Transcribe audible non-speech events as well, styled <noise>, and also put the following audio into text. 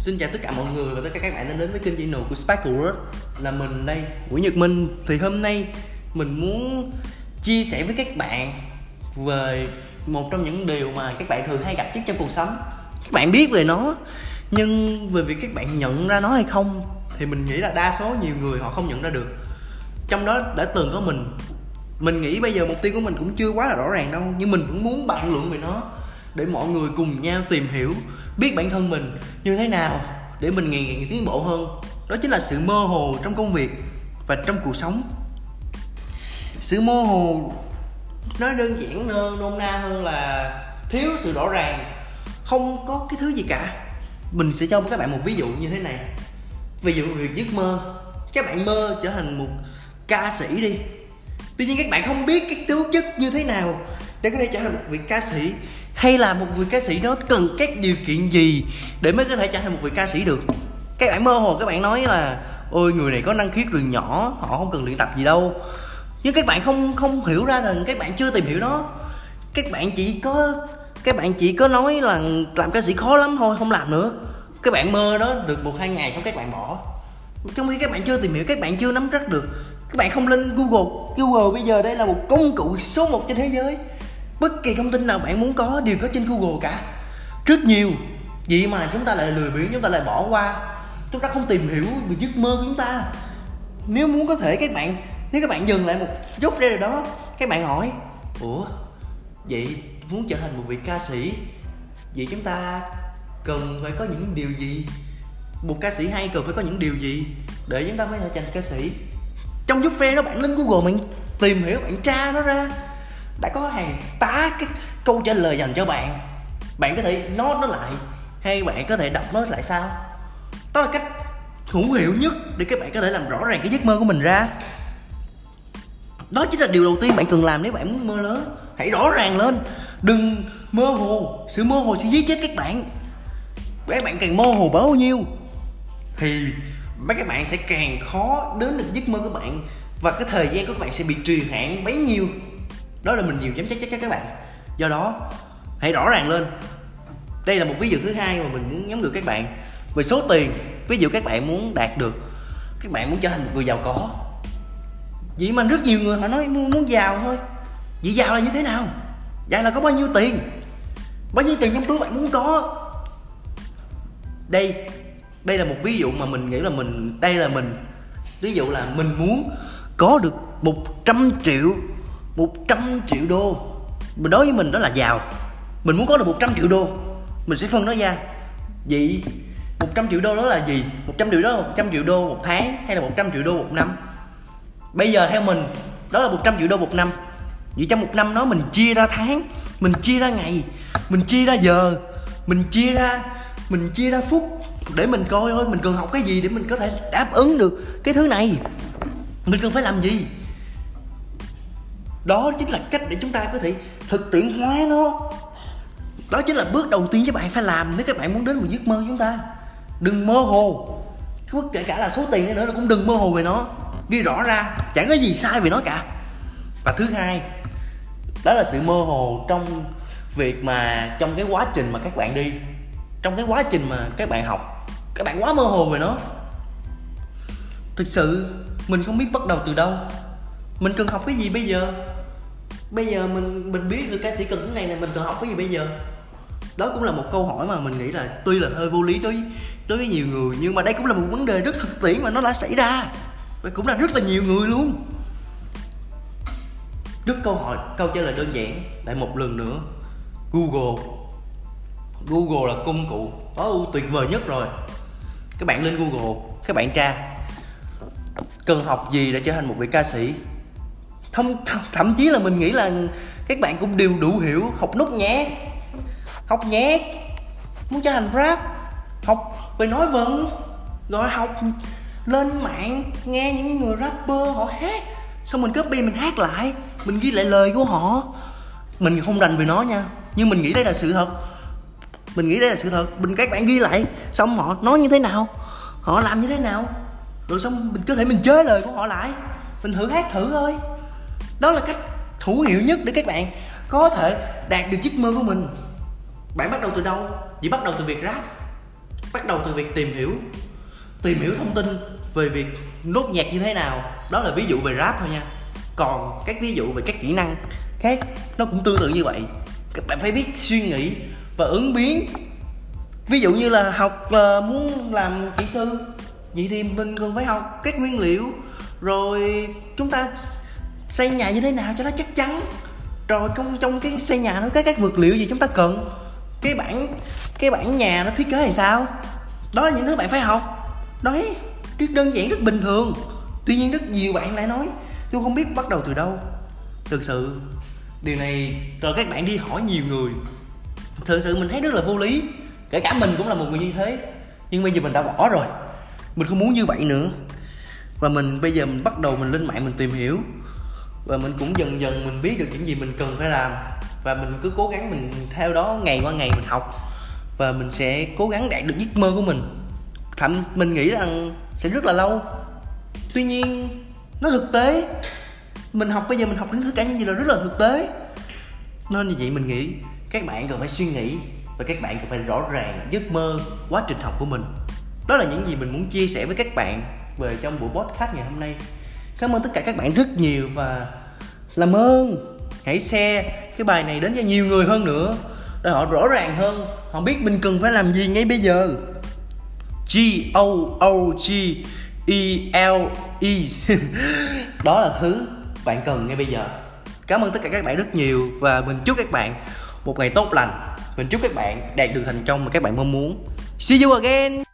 Xin chào tất cả mọi người và tất cả các bạn đã đến với kênh channel của Sparkle World. Là mình đây, Nguyễn Nhật Minh. Thì hôm nay mình muốn chia sẻ với các bạn về một trong những điều mà các bạn thường hay gặp nhất trong cuộc sống. Các bạn biết về nó Nhưng về việc các bạn nhận ra nó hay không Thì mình nghĩ là đa số nhiều người họ không nhận ra được. Trong đó đã từng có mình. Mình nghĩ bây giờ mục tiêu của mình cũng chưa quá là rõ ràng đâu Nhưng mình cũng muốn bàn luận về nó. Để mọi người cùng nhau tìm hiểu, biết bản thân mình như thế nào để mình ngày ngày tiến bộ hơn. Đó chính là sự mơ hồ trong công việc và trong cuộc sống. Sự mơ hồ nó đơn giản nôm na hơn là thiếu sự rõ ràng, không có cái thứ gì cả. Mình sẽ cho các bạn một ví dụ như thế này. Ví dụ việc giấc mơ, các bạn mơ trở thành một ca sĩ đi. Tuy nhiên các bạn không biết cái tố chất như thế nào để có thể trở thành một vị ca sĩ hay là một vị ca sĩ đó cần các điều kiện gì để mới có thể trở thành một vị ca sĩ được? Các bạn mơ hồ các bạn nói là, ôi, người này có năng khiếu từ nhỏ, họ không cần luyện tập gì đâu. Nhưng các bạn không không hiểu ra rằng các bạn chưa tìm hiểu nó. Các bạn chỉ có, các bạn chỉ có nói là làm ca sĩ khó lắm thôi, không làm nữa. Các bạn mơ đó được một, hai ngày xong các bạn bỏ. Trong khi các bạn chưa tìm hiểu, các bạn chưa nắm chắc được. Các bạn không lên google. Google bây giờ đây là một công cụ số 1 trên thế giới bất kỳ thông tin nào bạn muốn có đều có trên google cả. Rất nhiều vậy mà chúng ta lại lười biếng, chúng ta lại bỏ qua. Chúng ta không tìm hiểu về giấc mơ của chúng ta. Nếu muốn có thể, các bạn, nếu các bạn dừng lại một chút đây rồi đó, các bạn hỏi, ủa, vậy muốn trở thành một vị ca sĩ, vậy chúng ta cần phải có những điều gì? Một ca sĩ hay cần phải có những điều gì để chúng ta mới trở thành ca sĩ? Trong giúp phê đó bạn lên google mình tìm hiểu, bạn tra nó ra đã có hàng tá cái câu trả lời dành cho bạn. Bạn có thể nói nó lại, hay bạn có thể đọc nó lại sao đó là cách hữu hiệu nhất để các bạn có thể làm rõ ràng cái giấc mơ của mình ra. Đó chính là điều đầu tiên bạn cần làm nếu bạn muốn mơ lớn. Hãy rõ ràng lên. Đừng mơ hồ. Sự mơ hồ sẽ giết chết các bạn. Các bạn càng mơ hồ bao nhiêu, thì mấy các bạn sẽ càng khó đến được giấc mơ của bạn. Và cái thời gian của các bạn sẽ bị trì hạn bấy nhiêu đó là mình nhiều dám chắc chắc các bạn. Do đó hãy rõ ràng lên. Đây là một ví dụ thứ hai mà mình muốn nhắm gửi các bạn. Về số tiền ví dụ các bạn muốn đạt được các bạn muốn trở thành một người giàu có. Vậy mà rất nhiều người họ nói muốn, muốn giàu thôi. Vậy giàu là như thế nào? Giàu là có bao nhiêu tiền? Bao nhiêu tiền trong túi bạn muốn có? Đây đây là một ví dụ mà mình nghĩ là mình đây là mình. Ví dụ là mình muốn có được 100 triệu 100 triệu đô. Mình đối với mình đó là giàu. Mình muốn có được 100 triệu đô. Mình sẽ phân nó ra. Vậy 100 triệu đô đó là gì? 100 triệu đó là 100 triệu đô một tháng hay là 100 triệu đô một năm? Bây giờ theo mình, đó là 100 triệu đô một năm. Vậy trong một năm đó mình chia ra tháng, mình chia ra ngày, mình chia ra giờ, mình chia ra, mình chia ra phút để mình coi thôi. Mình cần học cái gì để mình có thể đáp ứng được cái thứ này? Mình cần phải làm gì? Đó chính là cách để chúng ta có thể thực tiễn hóa nó. Đó chính là bước đầu tiên các bạn phải làm nếu các bạn muốn đến một giấc mơ của chúng ta. Đừng mơ hồ. Kể cả là số tiền nữa cũng đừng mơ hồ về nó. Ghi rõ ra, chẳng có gì sai về nó cả. Và thứ hai, đó là sự mơ hồ trong việc mà trong cái quá trình mà các bạn đi, trong cái quá trình mà các bạn học. Các bạn quá mơ hồ về nó. Thực sự, mình không biết bắt đầu từ đâu mình cần học cái gì bây giờ? Bây giờ mình mình biết được ca sĩ cần cái này này mình cần học cái gì bây giờ? Đó cũng là một câu hỏi mà mình nghĩ là tuy là hơi vô lý đối đối với nhiều người nhưng mà đây cũng là một vấn đề rất thực tiễn mà nó đã xảy ra. Và cũng là rất là nhiều người luôn. Rất câu hỏi câu trả lời đơn giản lại một lần nữa. Google. Google là công cụ oh, tuyệt vời nhất rồi. Các bạn lên google các bạn tra. Cần học gì để trở thành một vị ca sĩ thậm, thậm chí là mình nghĩ là các bạn cũng đều đủ hiểu học nốt nhé. Học nhé. Muốn trở thành rap học về nói vần rồi học lên mạng nghe những người rapper họ hát. Xong mình copy mình hát lại mình ghi lại lời của họ. Mình không rành về nó nha. Nhưng mình nghĩ đây là sự thật. Mình nghĩ đây là sự thật. Mình các bạn ghi lại xong họ nói như thế nào họ làm như thế nào. Rồi xong mình có thể mình chế lời của họ lại. Mình thử hát thử thôi đó là cách hữu hiệu nhất để các bạn có thể đạt được giấc mơ của mình. Bạn bắt đầu từ đâu? Chỉ bắt đầu từ việc rap bắt đầu từ việc tìm hiểu tìm hiểu thông tin về việc nốt nhạc như thế nào. Đó là ví dụ về rap thôi nha. Còn các ví dụ về các kỹ năng khác nó cũng tương tự như vậy. Các bạn phải biết suy nghĩ và ứng biến. Ví dụ như là học uh, muốn làm kỹ sư vậy thì mình cần phải học các nguyên liệu. Rồi chúng ta xây nhà như thế nào cho nó chắc chắn. Rồi trong trong cái xây nhà nó có các vật liệu gì chúng ta cần. Cái bản cái bản nhà nó thiết kế hay sao? Đó là những thứ bạn phải học. Đấy, rất đơn giản, rất bình thường. Tuy nhiên rất nhiều bạn lại nói, tôi không biết bắt đầu từ đâu. Thực sự, điều này rồi các bạn đi hỏi nhiều người. Thực sự mình thấy rất là vô lý. Kể cả mình cũng là một người như thế. Nhưng bây giờ mình đã bỏ rồi. Mình không muốn như vậy nữa. Và mình, bây giờ mình bắt đầu mình lên mạng mình tìm hiểu và mình cũng dần dần mình biết được những gì mình cần phải làm. Và mình cứ cố gắng mình theo đó ngày qua ngày mình học. Và mình sẽ cố gắng đạt được giấc mơ của mình. Thậm, mình nghĩ rằng sẽ rất là lâu. Tuy nhiên, nó thực tế. Mình học bây giờ mình học đến tất cả những gì là rất là thực tế. Nên như vậy mình nghĩ các bạn cần phải suy nghĩ và các bạn cần phải rõ ràng giấc mơ, quá trình học của mình. Đó là những gì mình muốn chia sẻ với các bạn về trong buổi podcast ngày hôm nay. Cảm ơn tất cả các bạn rất nhiều và làm ơn, hãy share cái bài này đến cho nhiều người hơn nữa, để họ rõ ràng hơn, họ biết mình cần phải làm gì ngay bây giờ. G O O G E L E. <laughs> Đó là thứ bạn cần ngay bây giờ. Cảm ơn tất cả các bạn rất nhiều và mình chúc các bạn một ngày tốt lành. Mình chúc các bạn đạt được thành công mà các bạn mong muốn. See you again!